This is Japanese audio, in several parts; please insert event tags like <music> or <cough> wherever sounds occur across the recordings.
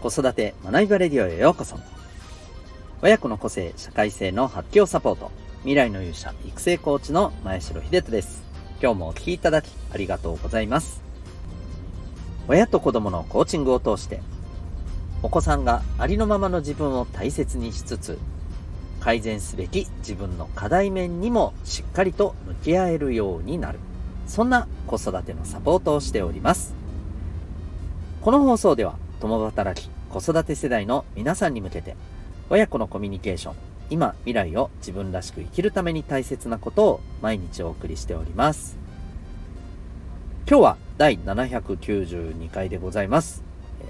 子育て学びバレディオへようこそ。親子の個性、社会性の発揮をサポート。未来の勇者、育成コーチの前城秀人です。今日もお聴きいただきありがとうございます。親と子供のコーチングを通して、お子さんがありのままの自分を大切にしつつ、改善すべき自分の課題面にもしっかりと向き合えるようになる。そんな子育てのサポートをしております。この放送では、共働き、子育て世代の皆さんに向けて、親子のコミュニケーション、今、未来を自分らしく生きるために大切なことを毎日お送りしております。今日は第792回でございます。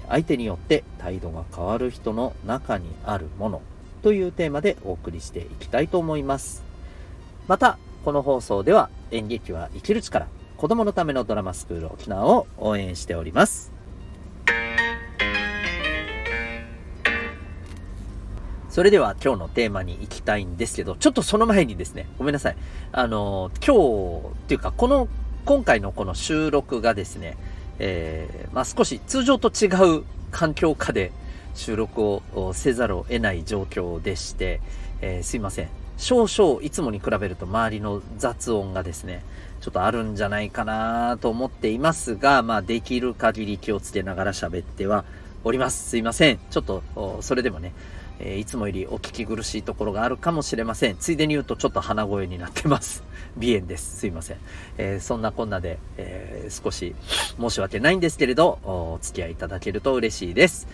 相手によって態度が変わる人の中にあるものというテーマでお送りしていきたいと思います。また、この放送では演劇は生きる力、子供のためのドラマスクール沖縄を応援しております。それでは今日のテーマに行きたいんですけど、ちょっとその前にですね、ごめんなさい。あの、今日っていうか、この、今回のこの収録がですね、えー、まあ、少し通常と違う環境下で <laughs> 収録をせざるを得ない状況でして、えー、すいません。少々いつもに比べると周りの雑音がですね、ちょっとあるんじゃないかなと思っていますが、まあできる限り気をつけながら喋ってはおります。すいません。ちょっと、それでもね、えー、いつもよりお聞き苦しいところがあるかもしれません。ついでに言うとちょっと鼻声になってます。<laughs> 鼻炎です。すいません。えー、そんなこんなで、えー、少し申し訳ないんですけれど、お付き合いいただけると嬉しいです。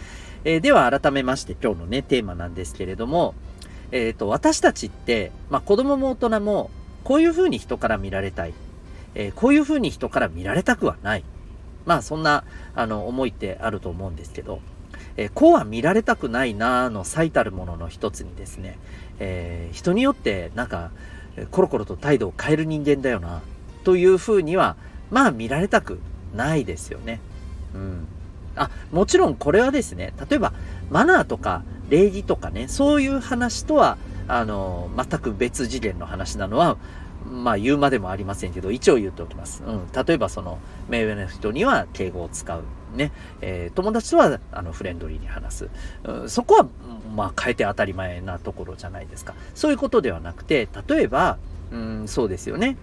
えでは改めまして今日のね、テーマなんですけれども、えっ、と、私たちって、まあ子供も大人も、こういう風に人から見られたい。えこういう風に人から見られたくはない。まあそんな、あの、思いってあると思うんですけど、えー、こうは見られたくないなーの最たるものの一つにですね、えー、人によってなんか、コロコロと態度を変える人間だよな、というふうには、まあ見られたくないですよね。うん。あ、もちろんこれはですね、例えばマナーとか礼儀とかね、そういう話とは、あの、全く別次元の話なのは、まあ言うまでもありませんけど、一応言っておきます。うん。例えばその、目上の人には敬語を使う。ね。えー、友達とは、あの、フレンドリーに話す。そこは、まあ変えて当たり前なところじゃないですか。そういうことではなくて、例えば、うん、そうですよね。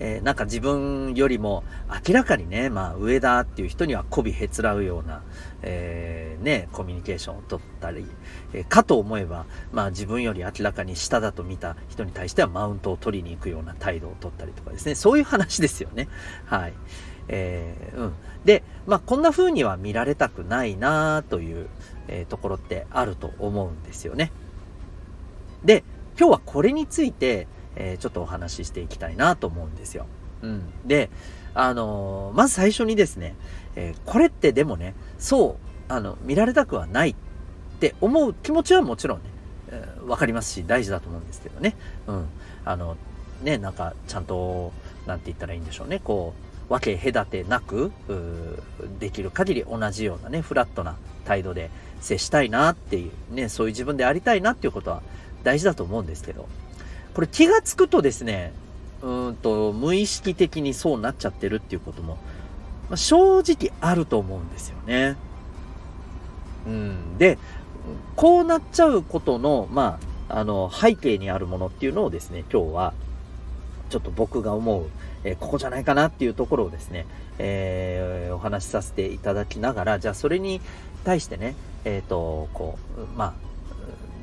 えー、なんか自分よりも明らかにね、まあ上だっていう人には媚びへつらうような、えー、ね、コミュニケーションを取ったり、えー、かと思えば、まあ自分より明らかに下だと見た人に対してはマウントを取りに行くような態度を取ったりとかですね、そういう話ですよね。はい。えー、うん。で、まあこんな風には見られたくないなという、えー、ところってあると思うんですよね。で、今日はこれについて、えー、ちょっとお話ししていきたいなと思うんですよ。うん。で、あの、まず最初にですね、え、これってでもね、そう、あの、見られたくはないって思う気持ちはもちろんね、えー、わかりますし、大事だと思うんですけどね。うん。あの、ね、なんか、ちゃんと、なんて言ったらいいんでしょうね、こう、分け隔てなく、できる限り同じようなね、フラットな態度で接したいなっていう、ね、そういう自分でありたいなっていうことは大事だと思うんですけど、これ気がつくとですね、うんと、無意識的にそうなっちゃってるっていうことも、ま、正直あると思うんですよね。うん。で、こうなっちゃうことの、まあ、あの、背景にあるものっていうのをですね、今日は、ちょっと僕が思う、えー、ここじゃないかなっていうところをですね、えー、お話しさせていただきながら、じゃあそれに対してね、えっ、ー、と、こう、まあ、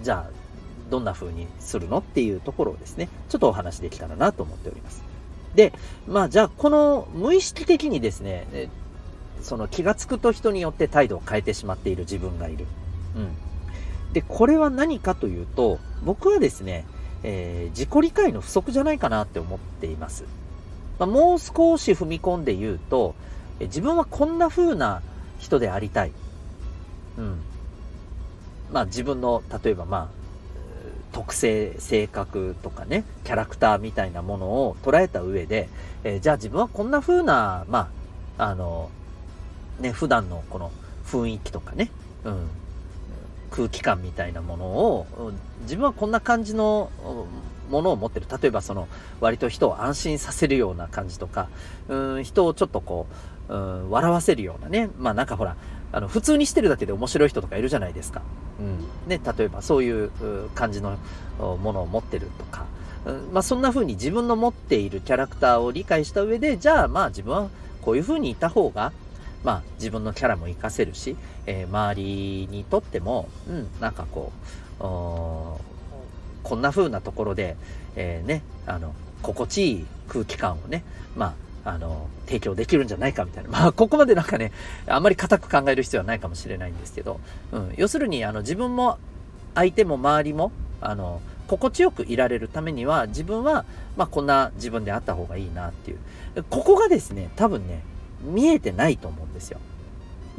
じゃあ、どんな風にするのっていうところをですね、ちょっとお話できたらなと思っております。で、まあじゃあこの無意識的にですね、その気がつくと人によって態度を変えてしまっている自分がいる。うん。で、これは何かというと、僕はですね、えー、自己理解の不足じゃないかなって思っています。まあ、もう少し踏み込んで言うと、え自分はこんな風な人でありたい。うん。まあ自分の、例えばまあ、特性、性格とかね、キャラクターみたいなものを捉えた上で、えー、じゃあ自分はこんな風な、まあ、あの、ね、普段のこの雰囲気とかね、うん、空気感みたいなものを、自分はこんな感じのものを持ってる。例えばその、割と人を安心させるような感じとか、うん、人をちょっとこう、うん、笑わせるようなね。まあなんかほら、あの、普通にしてるだけで面白い人とかいるじゃないですか。うん。ね、例えばそういう感じのものを持ってるとか。うんまあそんな風に自分の持っているキャラクターを理解した上で、じゃあまあ自分はこういう風にいた方が、まあ自分のキャラも活かせるし、えー、周りにとっても、うん、なんかこう、こんな風なところで、えー、ね、あの、心地いい空気感をね、まああの、提供できるんじゃないかみたいな。まあ、ここまでなんかね、あんまり固く考える必要はないかもしれないんですけど、うん、要するに、あの、自分も、相手も周りも、あの、心地よくいられるためには、自分は、まあ、こんな自分であった方がいいなっていう。ここがですね、多分ね、見えてないと思うんですよ。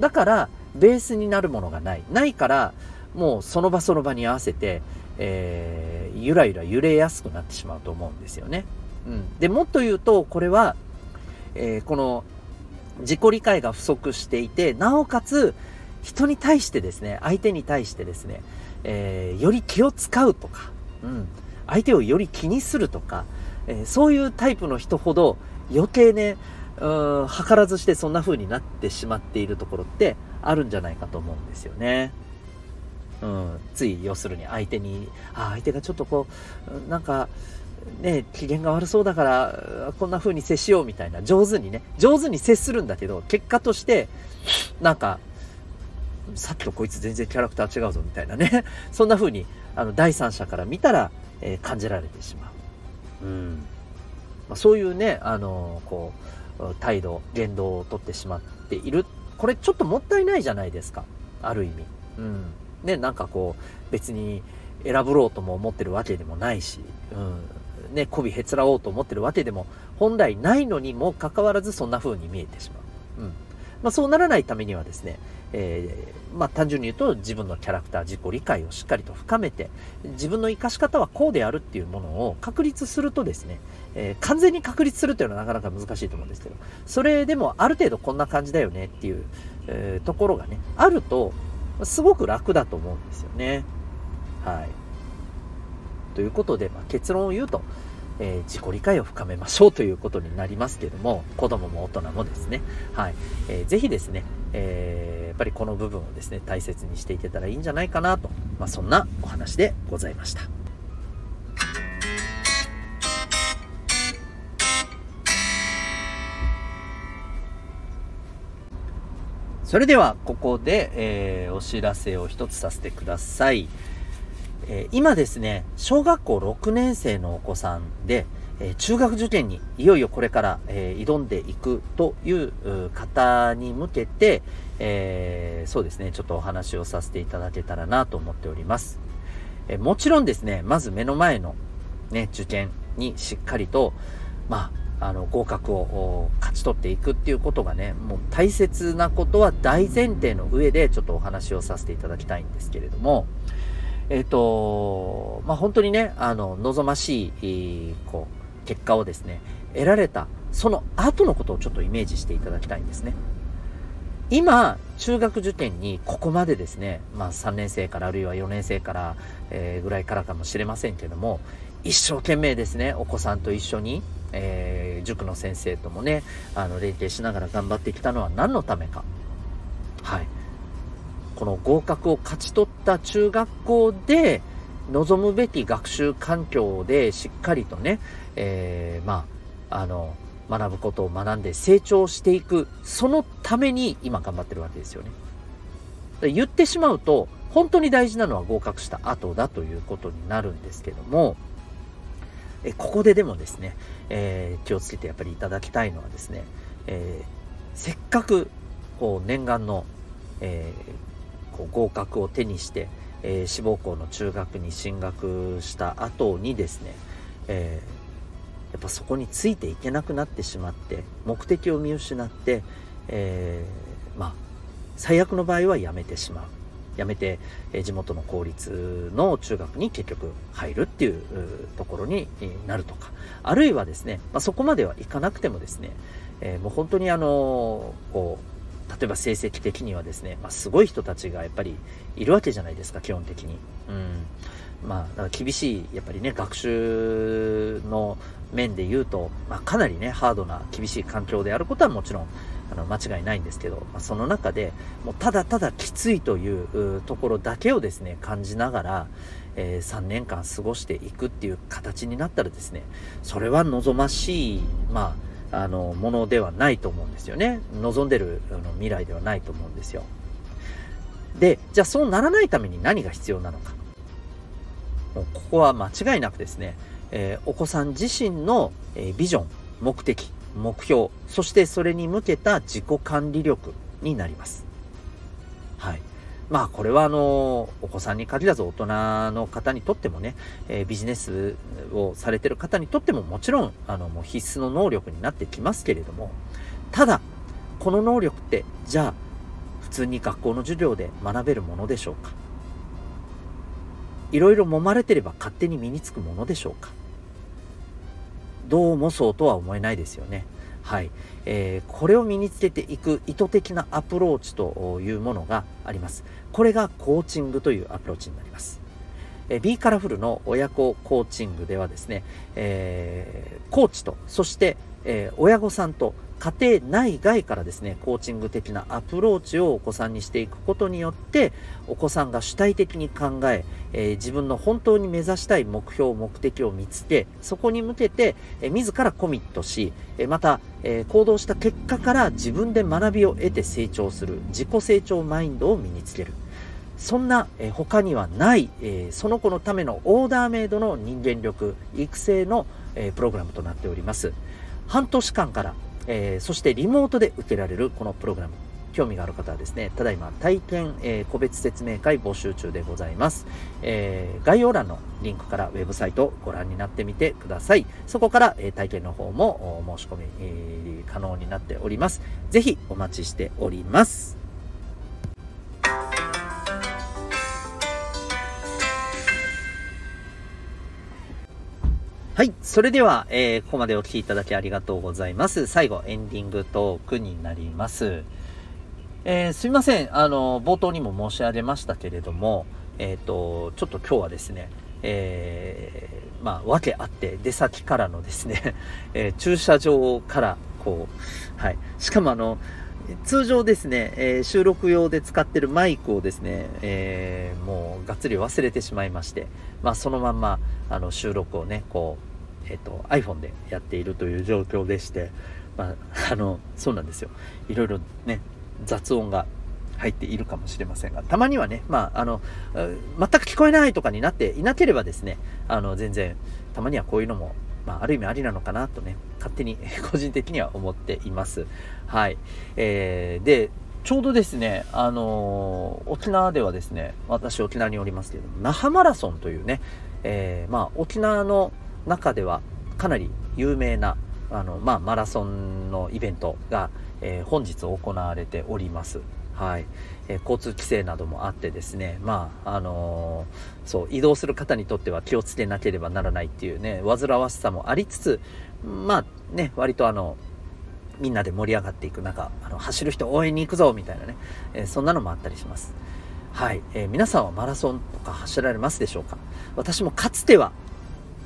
だから、ベースになるものがない。ないから、もうその場その場に合わせて、えー、ゆらゆら揺れやすくなってしまうと思うんですよね。うん。で、もっと言うと、これは、えー、この自己理解が不足していて、なおかつ人に対してですね、相手に対してですね、えー、より気を使うとか、うん、相手をより気にするとか、え、そういうタイプの人ほど余計ね、うん、図らずしてそんな風になってしまっているところってあるんじゃないかと思うんですよね。うん、つい要するに相手に、あ、相手がちょっとこう、なんか、ね、機嫌が悪そうだから、こんな風に接しようみたいな、上手にね、上手に接するんだけど、結果として、なんか、さっきとこいつ全然キャラクター違うぞみたいなね、<laughs> そんな風に、あの、第三者から見たら、えー、感じられてしまう。うん。まあ、そういうね、あのー、こう、態度、言動をとってしまっている。これちょっともったいないじゃないですか。ある意味。うん。ね、なんかこう、別に選ぶろうとも思ってるわけでもないし、うん。ね、媚びへつらおうと思ってるわけでも本来ないのにもかかわらずそんな風に見えてしまう。うん。まあそうならないためにはですね、えー、まあ単純に言うと自分のキャラクター、自己理解をしっかりと深めて、自分の活かし方はこうであるっていうものを確立するとですね、えー、完全に確立するっていうのはなかなか難しいと思うんですけど、それでもある程度こんな感じだよねっていう、えー、ところがね、あると、すごく楽だと思うんですよね。はい。ということで、まあ、結論を言うと、えー、自己理解を深めましょうということになりますけども、子供も大人もですね、はい、えー、ぜひですね、えー、やっぱりこの部分をですね、大切にしていけたらいいんじゃないかなと、まあ、そんなお話でございました。それでは、ここで、えー、お知らせを一つさせてください。えー、今ですね、小学校6年生のお子さんで、え、中学受験にいよいよこれから、え、挑んでいくという方に向けて、えそうですね、ちょっとお話をさせていただけたらなと思っております。えもちろんですね、まず目の前のね、受験にしっかりと、まあ、あの、合格を勝ち取っていくっていうことがね、もう大切なことは大前提の上でちょっとお話をさせていただきたいんですけれども、えっ、と、まあ、本当にね、あの、望ましい、こう、結果をですね、得られた、その後のことをちょっとイメージしていただきたいんですね。今、中学受験にここまでですね、まあ3年生からあるいは4年生から、えー、ぐらいからかもしれませんけども、一生懸命ですね、お子さんと一緒に、えー、塾の先生ともね、あの、連携しながら頑張ってきたのは何のためか。はい。この合格を勝ち取った中学校で望むべき学習環境でしっかりとね、えー、まあ、あの、学ぶことを学んで成長していく、そのために今頑張ってるわけですよね。言ってしまうと、本当に大事なのは合格した後だということになるんですけども、えここででもですね、えー、気をつけてやっぱりいただきたいのはですね、えー、せっかくこう念願の、えー、こう合格を手にして、えー、志望校の中学に進学した後にですね、えー、やっぱそこについていけなくなってしまって目的を見失って、えー、まあ最悪の場合は辞めてしまう。辞めて、え地元の公立の中学に結局入るっていうところになるとか。あるいはですね、まあ、そこまではいかなくてもですね、えもう本当にあのこう例えば成績的にはですね、まあ、すごい人たちがやっぱりいるわけじゃないですか、基本的に。うん。まあ、だか厳しい、やっぱりね、学習の面で言うと、まあ、かなりね、ハードな厳しい環境であることはもちろん、あの、間違いないんですけど、まあ、その中で、もうただただきついというところだけをですね、感じながら、えー、3年間過ごしていくっていう形になったらですね、それは望ましい、まあ、あの、ものではないと思うんですよね。望んでるあの未来ではないと思うんですよ。で、じゃあそうならないために何が必要なのか。もうここは間違いなくですね、えー、お子さん自身の、えー、ビジョン、目的、目標、そしてそれに向けた自己管理力になります。まあこれはあの、お子さんに限らず大人の方にとってもね、えー、ビジネスをされてる方にとってももちろん、あの、もう必須の能力になってきますけれども、ただ、この能力って、じゃあ、普通に学校の授業で学べるものでしょうか？いろいろ揉まれてれば勝手に身につくものでしょうか？どうもそうとは思えないですよね。はい。えー、これを身につけていく意図的なアプローチというものがあります。これがコーチングというアプローチになります。えー、B カラフルの親子コーチングではですね、えー、コーチと、そして、えー、親御さんと家庭内外からですね、コーチング的なアプローチをお子さんにしていくことによって、お子さんが主体的に考え、えー、自分の本当に目指したい目標、目的を見つけ、そこに向けて、えー、自らコミットし、えー、また、え行動した結果から自分で学びを得て成長する、自己成長マインドを身につける。そんな、え他にはない、えその子のためのオーダーメイドの人間力、育成の、えプログラムとなっております。半年間からえ、そしてリモートで受けられるこのプログラム。興味がある方はですね、ただいま体験、えー、個別説明会募集中でございます、えー、概要欄のリンクからウェブサイトをご覧になってみてください。そこから、えー、体験の方も申し込み、えー、可能になっております。ぜひお待ちしております。はい。それでは、えー、ここまでお聴きいただきありがとうございます。最後、エンディングトークになります。えー、すみません。あの、冒頭にも申し上げましたけれども、えっ、ー、と、ちょっと今日はですね、えー、まあ、わけあって、出先からのですね、<laughs> えー、駐車場から、こう、はい。しかもあの、通常ですね、えー、収録用で使ってるマイクをですね、えー、もうがっつり忘れてしまいまして、まあそのまんま、あの収録をね、こう、えっ、ー、と iPhone でやっているという状況でして、まあ、<laughs> あの、そうなんですよ。いろいろね、雑音が入っているかもしれませんが、たまにはね、まあ、あの、全く聞こえないとかになっていなければですね、あの、全然、たまにはこういうのもまあ、ある意味ありなのかなとね、勝手に <laughs> 個人的には思っています。はい。えー、で、ちょうどですね、あのー、沖縄ではですね、私沖縄におりますけれども、那覇マラソンというね、えー、まあ、沖縄の中ではかなり有名な、あの、まあ、マラソンのイベントが、えー、本日行われております。はい。えー、交通規制などもあってですね、まあ、あのー、そう、移動する方にとっては気をつけなければならないっていうね、煩わしさもありつつ、まあね、割とあの、みんなで盛り上がっていく中、あの、走る人応援に行くぞみたいなね、えー、そんなのもあったりします。はい、えー、皆さんはマラソンとか走られますでしょうか？私もかつては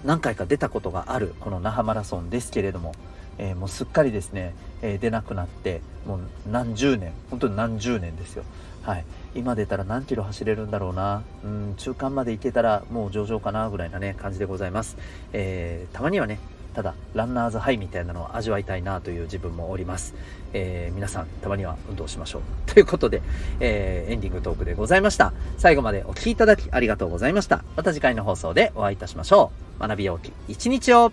何回か出たことがあるこの那覇マラソンですけれども、えー、もうすっかりですね、えー、出なくなってもう何十年本当に何十年ですよ。はい。今出たら何キロ走れるんだろうな。うん中間まで行けたらもう上々かなぐらいなね感じでございます、えー、たまにはねただランナーズハイみたいなのを味わいたいなという自分もおります、えー、皆さんたまには運動しましょう。<laughs> ということで、えー、エンディングトークでございました。最後までお聴きいただきありがとうございました。また次回の放送でお会いいたしましょう。学びようき一日を。